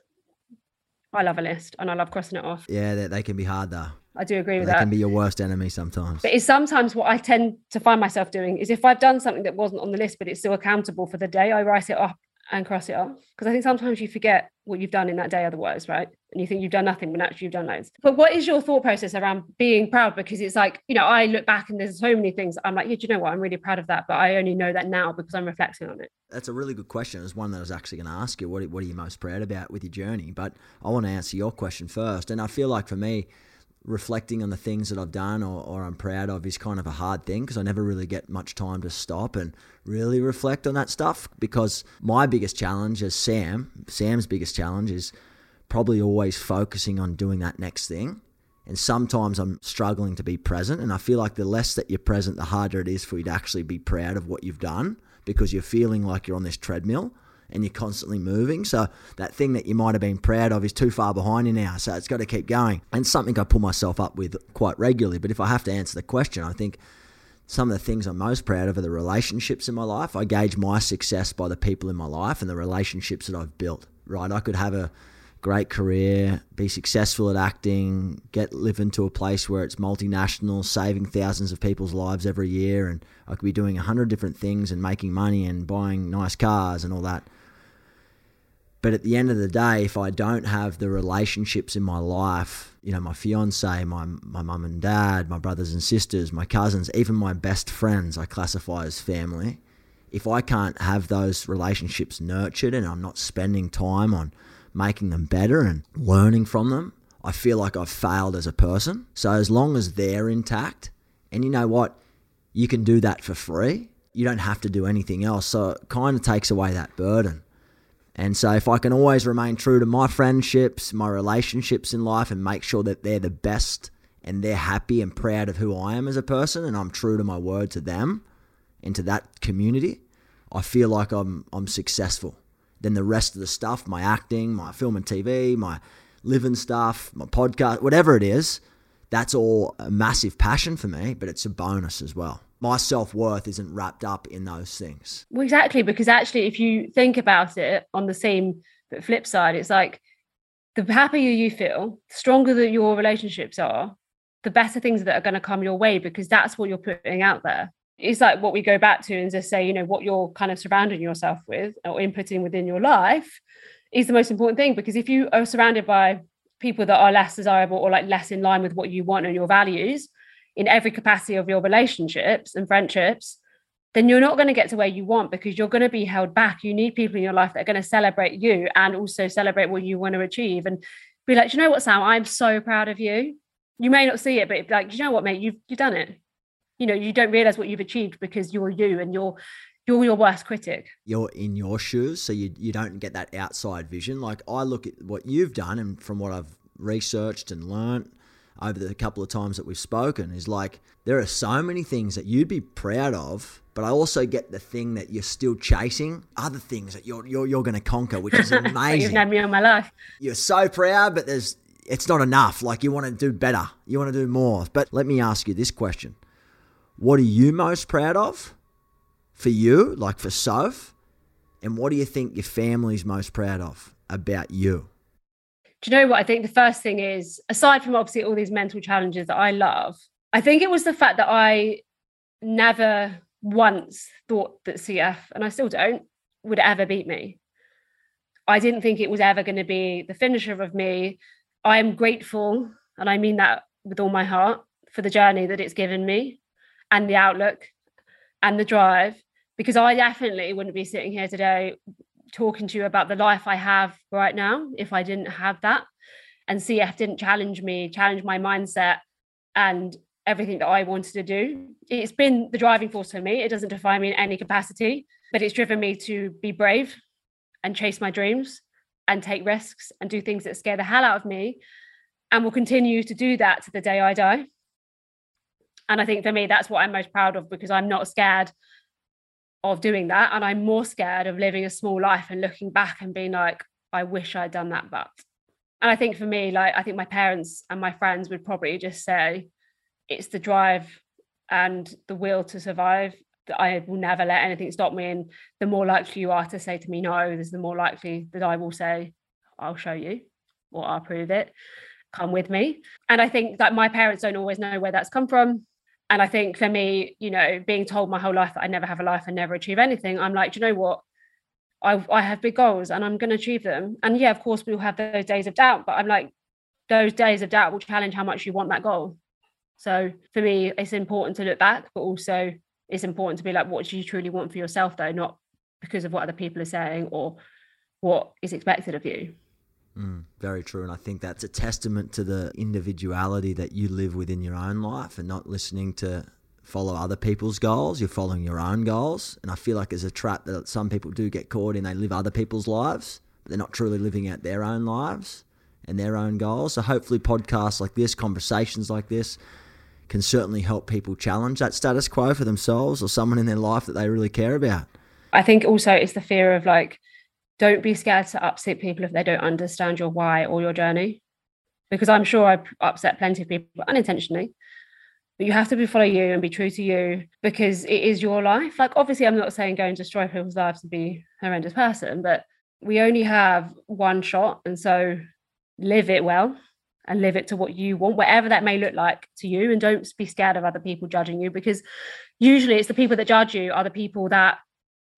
I love a list and I love crossing it off. Yeah, they, they can be hard though. I do agree with they that. They can be your worst enemy sometimes. But it's sometimes what I tend to find myself doing is if I've done something that wasn't on the list, but it's still accountable for the day, I write it up and cross it off. Because I think sometimes you forget what you've done in that day otherwise, right? and you think you've done nothing when actually you've done loads. But what is your thought process around being proud? Because it's like, you know, I look back and there's so many things I'm like, yeah, do you know what? I'm really proud of that. But I only know that now because I'm reflecting on it. That's a really good question. It's one that I was actually going to ask you. What, what are you most proud about with your journey? But I want to answer your question first. And I feel like for me, reflecting on the things that I've done or, or I'm proud of is kind of a hard thing because I never really get much time to stop and really reflect on that stuff. Because my biggest challenge as Sam, Sam's biggest challenge is probably always focusing on doing that next thing. And sometimes I'm struggling to be present. And I feel like the less that you're present, the harder it is for you to actually be proud of what you've done because you're feeling like you're on this treadmill and you're constantly moving. So that thing that you might have been proud of is too far behind you now. So it's got to keep going. And something I pull myself up with quite regularly. But if I have to answer the question, I think some of the things I'm most proud of are the relationships in my life. I gauge my success by the people in my life and the relationships that I've built. Right, I could have a great career, be successful at acting, get Livin into a place where it's multinational, saving thousands of people's lives every year, and I could be doing a hundred different things and making money and buying nice cars and all that. But at the end of the day, if I don't have the relationships in my life, you know, my fiance, my my mum and dad, my brothers and sisters, my cousins, even my best friends, I classify as family. If I can't have those relationships nurtured and I'm not spending time on making them better and learning from them, I feel like I've failed as a person. So as long as they're intact, and you know what, you can do that for free. You don't have to do anything else. So it kind of takes away that burden. And so, if I can always remain true to my friendships, my relationships in life, and make sure that they're the best and they're happy and proud of who I am as a person, and I'm true to my word to them and to that community, I feel like I'm I'm successful. Then the rest of the stuff, my acting, my film and TV, my Livin stuff, my podcast, whatever it is, that's all a massive passion for me, but it's a bonus as well my self worth isn't wrapped up in those things. Well, exactly, because actually, if you think about it on the same flip side, it's like the happier you feel, the stronger that your relationships are, the better things that are going to come your way because that's what you're putting out there. It's like what we go back to and just say, you know, what you're kind of surrounding yourself with or inputting within your life is the most important thing because if you are surrounded by people that are less desirable or like less in line with what you want and your values, in every capacity of your relationships and friendships, then you're not going to get to where you want because you're going to be held back. You need people in your life that are going to celebrate you and also celebrate what you want to achieve and be like, you know what, Sam, I'm so proud of you. You may not see it, but like, you know what, mate, you've you've done it. You know, you don't realize what you've achieved because you're you and you're you're your worst critic. You're in your shoes, so you you don't get that outside vision. Like I look at what you've done, and from what I've researched and learned, over the couple of times that we've spoken is like there are so many things that you'd be proud of but I also get the thing that you're still chasing, other things that you're you're, you're going to conquer, which is amazing. You've had me on my life. You're so proud, but there's it's not enough. Like you want to do better, you want to do more. But let me ask you this question: What are you most proud of for you, like for Soph, and what do you think your family's most proud of about you? Do you know what? I think the first thing is, aside from obviously all these mental challenges that I love, I think it was the fact that I never once thought that CF, and I still don't, would ever beat me. I didn't think it was ever going to be the finisher of me. I am grateful, and I mean that with all my heart, for the journey that it's given me and the outlook and the drive, because I definitely wouldn't be sitting here today talking to you about the life I have right now if I didn't have that. And CF didn't challenge me, challenge my mindset and everything that I wanted to do. It's been the driving force for me. It doesn't define me in any capacity, but it's driven me to be brave and chase my dreams and take risks and do things that scare the hell out of me. And will continue to do that to the day I die. And I think for me, that's what I'm most proud of because I'm not scared of doing that. And I'm more scared of living a small life and looking back and being like, I wish I'd done that, but. And I think for me, like, I think my parents and my friends would probably just say it's the drive and the will to survive that I will never let anything stop me. And the more likely you are to say to me no, there's the more likely that I will say, I'll show you or I'll prove it. Come with me. And I think that my parents don't always know where that's come from and I think for me, you know, being told my whole life that I never have a life and never achieve anything, I'm like, do you know what? I, I have big goals and I'm going to achieve them. And yeah, of course, we'll have those days of doubt, but I'm like, those days of doubt will challenge how much you want that goal. So for me, it's important to look back, but also it's important to be like, what do you truly want for yourself, though, not because of what other people are saying or what is expected of you. Mm, very true. And I think that's a testament to the individuality that you live within your own life and not listening to follow other people's goals. You're following your own goals. And I feel like there's a trap that some people do get caught in. They live other people's lives, but they're not truly living out their own lives and their own goals. So hopefully, podcasts like this, conversations like this, can certainly help people challenge that status quo for themselves or someone in their life that they really care about. I think also it's the fear of like, don't be scared to upset people if they don't understand your why or your journey. Because I'm sure I've upset plenty of people unintentionally. But you have to be follow you and be true to you because it is your life. Like obviously I'm not saying go and destroy people's lives and be a horrendous person, but we only have one shot. And so live it well and live it to what you want, whatever that may look like to you. And don't be scared of other people judging you because usually it's the people that judge you are the people that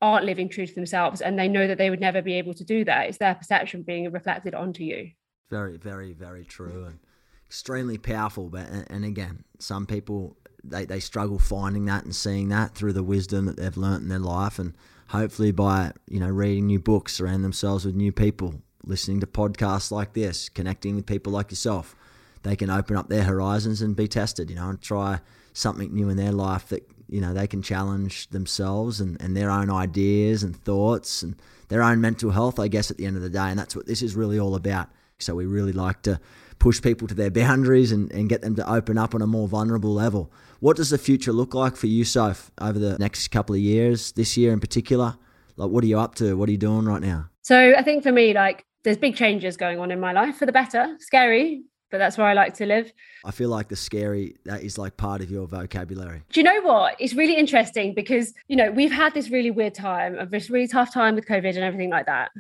aren't living true to themselves and they know that they would never be able to do that. It's their perception being reflected onto you. Very, very, very true and extremely powerful. But and again, some people they, they struggle finding that and seeing that through the wisdom that they've learnt in their life and hopefully by, you know, reading new books, surrounding themselves with new people, listening to podcasts like this, connecting with people like yourself, they can open up their horizons and be tested, you know, and try something new in their life that, you know, they can challenge themselves and, and their own ideas and thoughts and their own mental health, I guess, at the end of the day. And that's what this is really all about. So we really like to push people to their boundaries and, and get them to open up on a more vulnerable level. What does the future look like for you, Soph, over the next couple of years, this year in particular? Like, what are you up to? What are you doing right now? So I think for me, like, there's big changes going on in my life for the better. Scary, but that's where I like to live. I feel like the scary that is like part of your vocabulary. Do you know what? It's really interesting because you know we've had this really weird time of this really tough time with COVID and everything like that,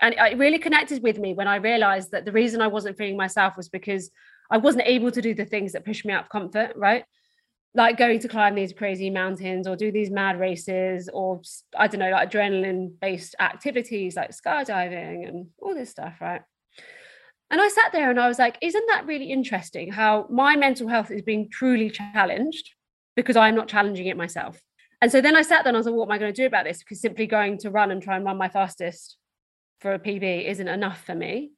and it really connected with me when I realized that the reason I wasn't feeling myself was because I wasn't able to do the things that pushed me out of comfort. Right, like going to climb these crazy mountains or do these mad races or I don't know, like adrenaline based activities like skydiving and all this stuff, right? And I sat there and I was like, isn't that really interesting how my mental health is being truly challenged because I'm not challenging it myself? And so then I sat there and I was like, what am I going to do about this? Because simply going to run and try and run my fastest for a PB isn't enough for me.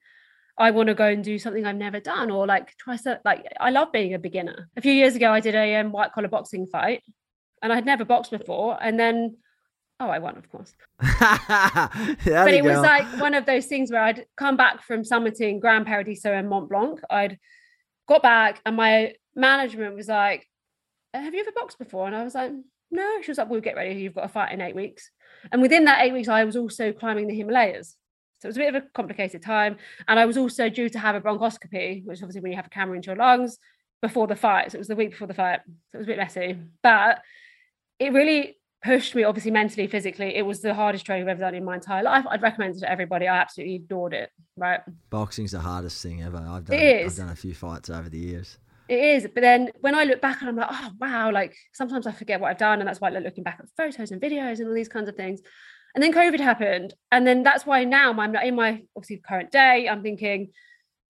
I want to go and do something I've never done or like try to like I love being a beginner. A few years ago I did a um, white collar boxing fight and I'd never boxed before and then oh I won of course. but it was like one of those things where I'd come back from summiting Gran Paradiso and Mont Blanc. I'd got back and my management was like uh, have you ever boxed before and I was like no she was like we'll get ready you've got a fight in 8 weeks. And within that 8 weeks I was also climbing the Himalayas. So it was a bit of a complicated time. And I was also due to have a bronchoscopy, which obviously when you have a camera into your lungs before the fight. So it was the week before the fight. So it was a bit messy. But it really pushed me, obviously mentally, physically. It was the hardest training I've ever done in my entire life. I'd recommend it to everybody. I absolutely adored it. Right. Boxing's the hardest thing ever. I've done it is. I've done a few fights over the years. It is. But then when I look back and I'm like, oh wow, like sometimes I forget what I've done. And that's why I like looking back at photos and videos and all these kinds of things. And then COVID happened. And then that's why now I'm in my obviously current day, I'm thinking,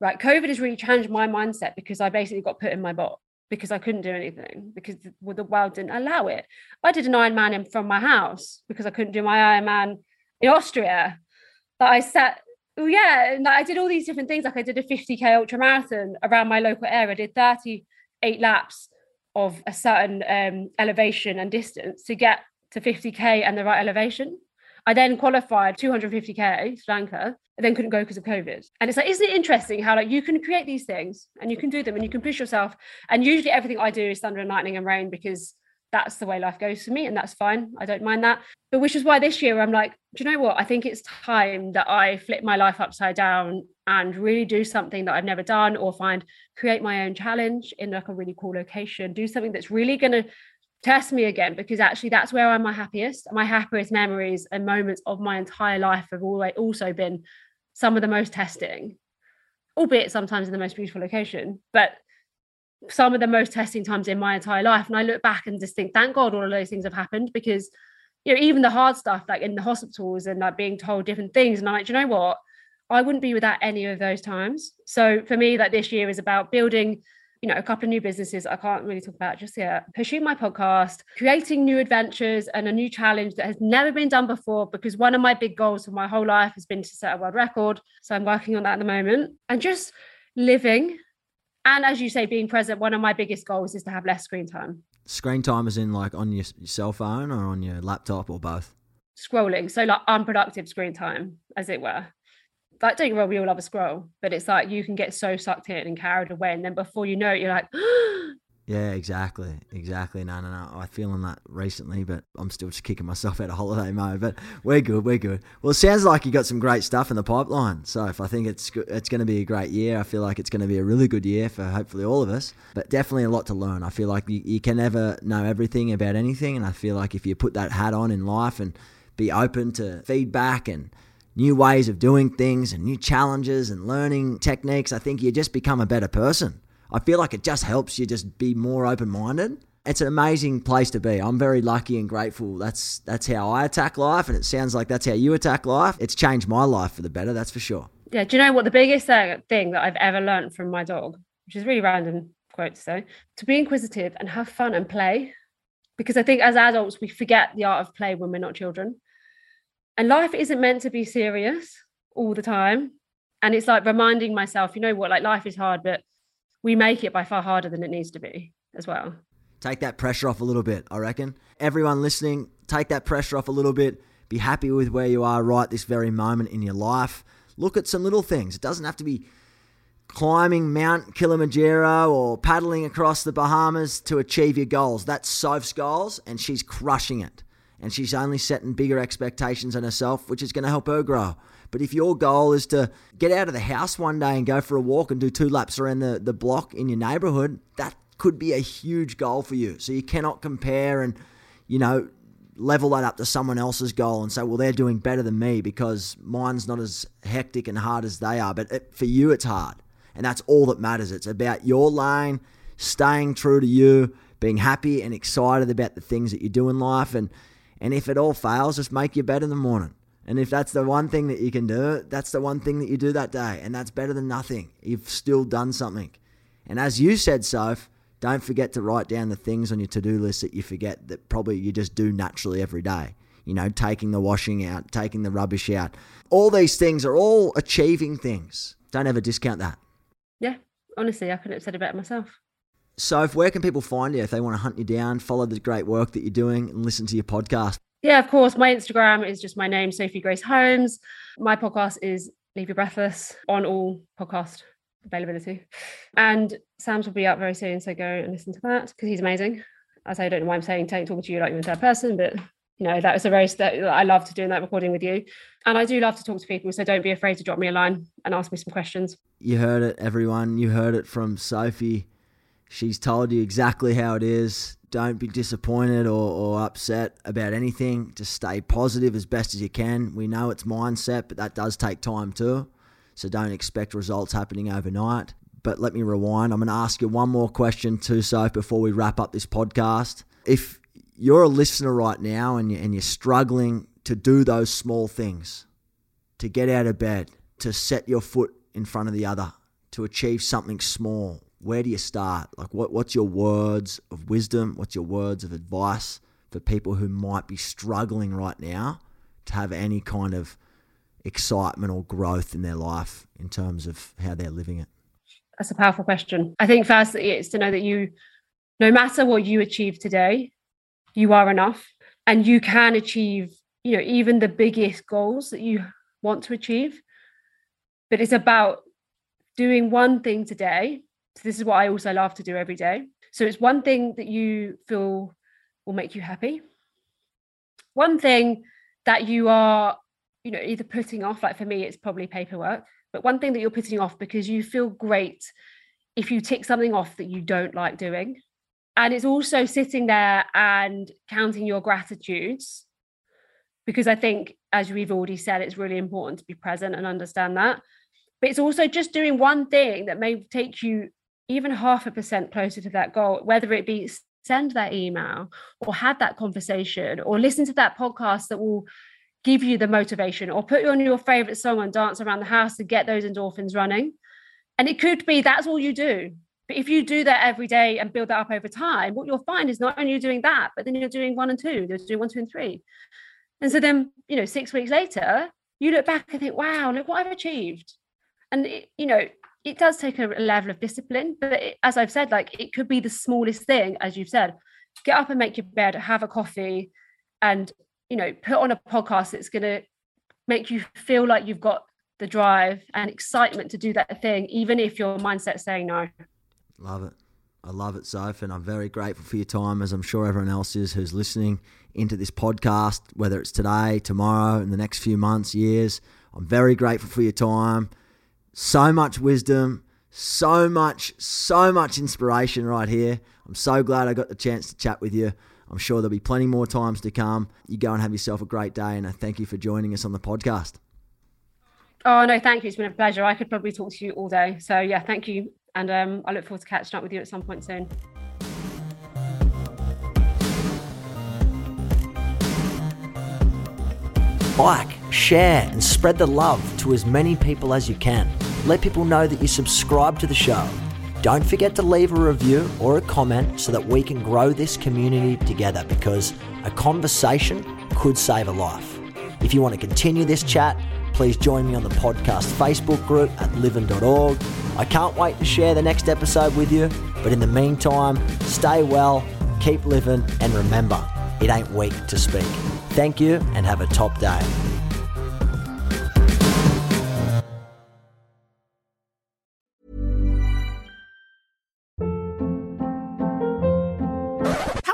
right, COVID has really changed my mindset because I basically got put in my box because I couldn't do anything because the, world didn't allow it. I did an Ironman in from my house because I couldn't do my Ironman in Austria. But I sat, oh yeah, and I did all these different things. Like I did a 50k ultra marathon around my local area. I did 38 laps of a certain um, elevation and distance to get to 50k and the right elevation. I then qualified 250k Sri Lanka, and then couldn't go because of COVID. And it's like, isn't it interesting how like you can create these things and you can do them and you can push yourself. And usually everything I do is thunder and lightning and rain because that's the way life goes for me, and that's fine. I don't mind that. But which is why this year I'm like, do you know what? I think it's time that I flip my life upside down and really do something that I've never done, or find create my own challenge in like a really cool location, do something that's really gonna test me again because actually that's where I'm my happiest. My happiest memories and moments of my entire life have always also been some of the most testing, albeit sometimes in the most beautiful location, but some of the most testing times in my entire life. And I look back and just think, thank God all of those things have happened because you know, even the hard stuff like in the hospitals and like being told different things. And I'm like, you know what? I wouldn't be without any of those times. So for me, like this year is about building, you know, a couple of new businesses I can't really talk about just yet, Pursuing my podcast, creating new adventures and a new challenge that has never been done before. Because one of my big goals for my whole life has been to set a world record. So I'm working on that at the moment and just living. And as you say, being present, one of my biggest goals is to have less screen time. Screen time is in like on your, your cell phone or on your laptop or both? Scrolling. So like unproductive screen time, as it were like don't get wrong, we all love a scroll, but it's like you can get so sucked in and carried away, and then before you know it, you're like, yeah, exactly, exactly. No, no, no. I'm feeling that recently, but I'm still just kicking myself out of holiday mode. But we're good, we're good. Well, it sounds like you got some great stuff in the pipeline. So if I think it's it's going to be a great year, I feel like it's going to be a really good year for hopefully all of us. But definitely a lot to learn. I feel like you, you can never know everything about anything, and I feel like if you put that hat on in life and be open to feedback and new ways of doing things and new challenges and learning techniques, I think you just become a better person. I feel like it just helps you just be more open minded. It's an amazing place to be. I'm very lucky and grateful. That's that's how I attack life, and it sounds like that's how you attack life. It's changed my life for the better, that's for sure. Yeah. Do you know what the biggest uh, thing that I've ever learned from my dog, which is really random quote to say, to be inquisitive and have fun and play, because I think as adults we forget the art of play when we're not children. And life isn't meant to be serious all the time. And it's like reminding myself, you know what, like life is hard, but we make it by far harder than it needs to be as well. Take that pressure off a little bit, I reckon. Everyone listening, take that pressure off a little bit. Be happy with where you are right this very moment in your life. Look at some little things. It doesn't have to be climbing Mount Kilimanjaro or paddling across the Bahamas to achieve your goals. That's Soph's goals, and she's crushing it and she's only setting bigger expectations on herself, which is going to help her grow. But if your goal is to get out of the house one day and go for a walk and do two laps around the, the block in your neighborhood, that could be a huge goal for you. So you cannot compare and, you know, level that up to someone else's goal and say, well, they're doing better than me because mine's not as hectic and hard as they are. But it, for you, it's hard. And that's all that matters. It's about your lane, staying true to you, being happy and excited about the things that you do in life. And, and if it all fails, just make your bed in the morning. And if that's the one thing that you can do, that's the one thing that you do that day. And that's better than nothing. You've still done something. And as you said, Soph, don't forget to write down the things on your to do list that you forget that probably you just do naturally every day. You know, taking the washing out, taking the rubbish out. All these things are all achieving things. Don't ever discount that. Yeah, honestly, I couldn't have said it better myself. So, if, where can people find you if they want to hunt you down, follow the great work that you're doing, and listen to your podcast? Yeah, of course. My Instagram is just my name, Sophie Grace Holmes. My podcast is Leave You Breathless on all podcast availability. And Sam's will be up very soon. So go and listen to that because he's amazing. As I don't know why I'm saying talking to you like you're a third person, but you know, that was a very that I loved doing that recording with you. And I do love to talk to people. So don't be afraid to drop me a line and ask me some questions. You heard it, everyone. You heard it from Sophie. She's told you exactly how it is. Don't be disappointed or, or upset about anything. Just stay positive as best as you can. We know it's mindset, but that does take time too. So don't expect results happening overnight. But let me rewind. I'm going to ask you one more question too, so before we wrap up this podcast. If you're a listener right now and you're struggling to do those small things, to get out of bed, to set your foot in front of the other, to achieve something small, where do you start? Like, what, what's your words of wisdom? What's your words of advice for people who might be struggling right now to have any kind of excitement or growth in their life in terms of how they're living it? That's a powerful question. I think firstly, it's to know that you, no matter what you achieve today, you are enough and you can achieve, you know, even the biggest goals that you want to achieve. But it's about doing one thing today so this is what I also love to do every day. So it's one thing that you feel will make you happy. One thing that you are, you know, either putting off, like for me, it's probably paperwork, but one thing that you're putting off because you feel great if you tick something off that you don't like doing. And it's also sitting there and counting your gratitudes because I think, as we've already said, it's really important to be present and understand that. But it's also just doing one thing that may take you even half a percent closer to that goal, whether it be send that email or have that conversation or listen to that podcast that will give you the motivation or put on your favorite song and dance around the house to get those endorphins running. And it could be that's all you do. But if you do that every day and build that up over time, what you'll find is not only you're doing that, but then you're doing one and two, you're doing one, two, and three. And so then, you know, six weeks later, you look back and think, wow, look what I've achieved. And, it, you know, it does take a level of discipline. But it, as I've said, like it could be the smallest thing, as you've said, get up and make your bed, have a coffee, and, you know, put on a podcast that's going to make you feel like you've got the drive and excitement to do that thing, even if your mindset's saying no. Love it. I love it, Soph, and I'm very grateful for your time, as I'm sure everyone else is who's listening into this podcast, whether it's today, tomorrow, in the next few months, years. I'm very grateful for your time. So much wisdom, so much, so much inspiration right here. I'm so glad I got the chance to chat with you. I'm sure there'll be plenty more times to come. You go and have yourself a great day, and I thank you for joining us on the podcast. Oh, no, thank you. It's been a pleasure. I could probably talk to you all day. So, yeah, thank you and um, I look forward to catching up with you at some point soon. Like, share, and spread the love to as many people as you can. Let people know that you subscribe to the show. Don't forget to leave a review or a comment so that we can grow this community together because a conversation could save a life. If you want to continue this chat, please join me on the podcast Facebook group at livin.org. I can't wait to share the next episode with you, but in the meantime, stay well, keep living, and remember, it ain't weak to speak. Thank you and have a top day.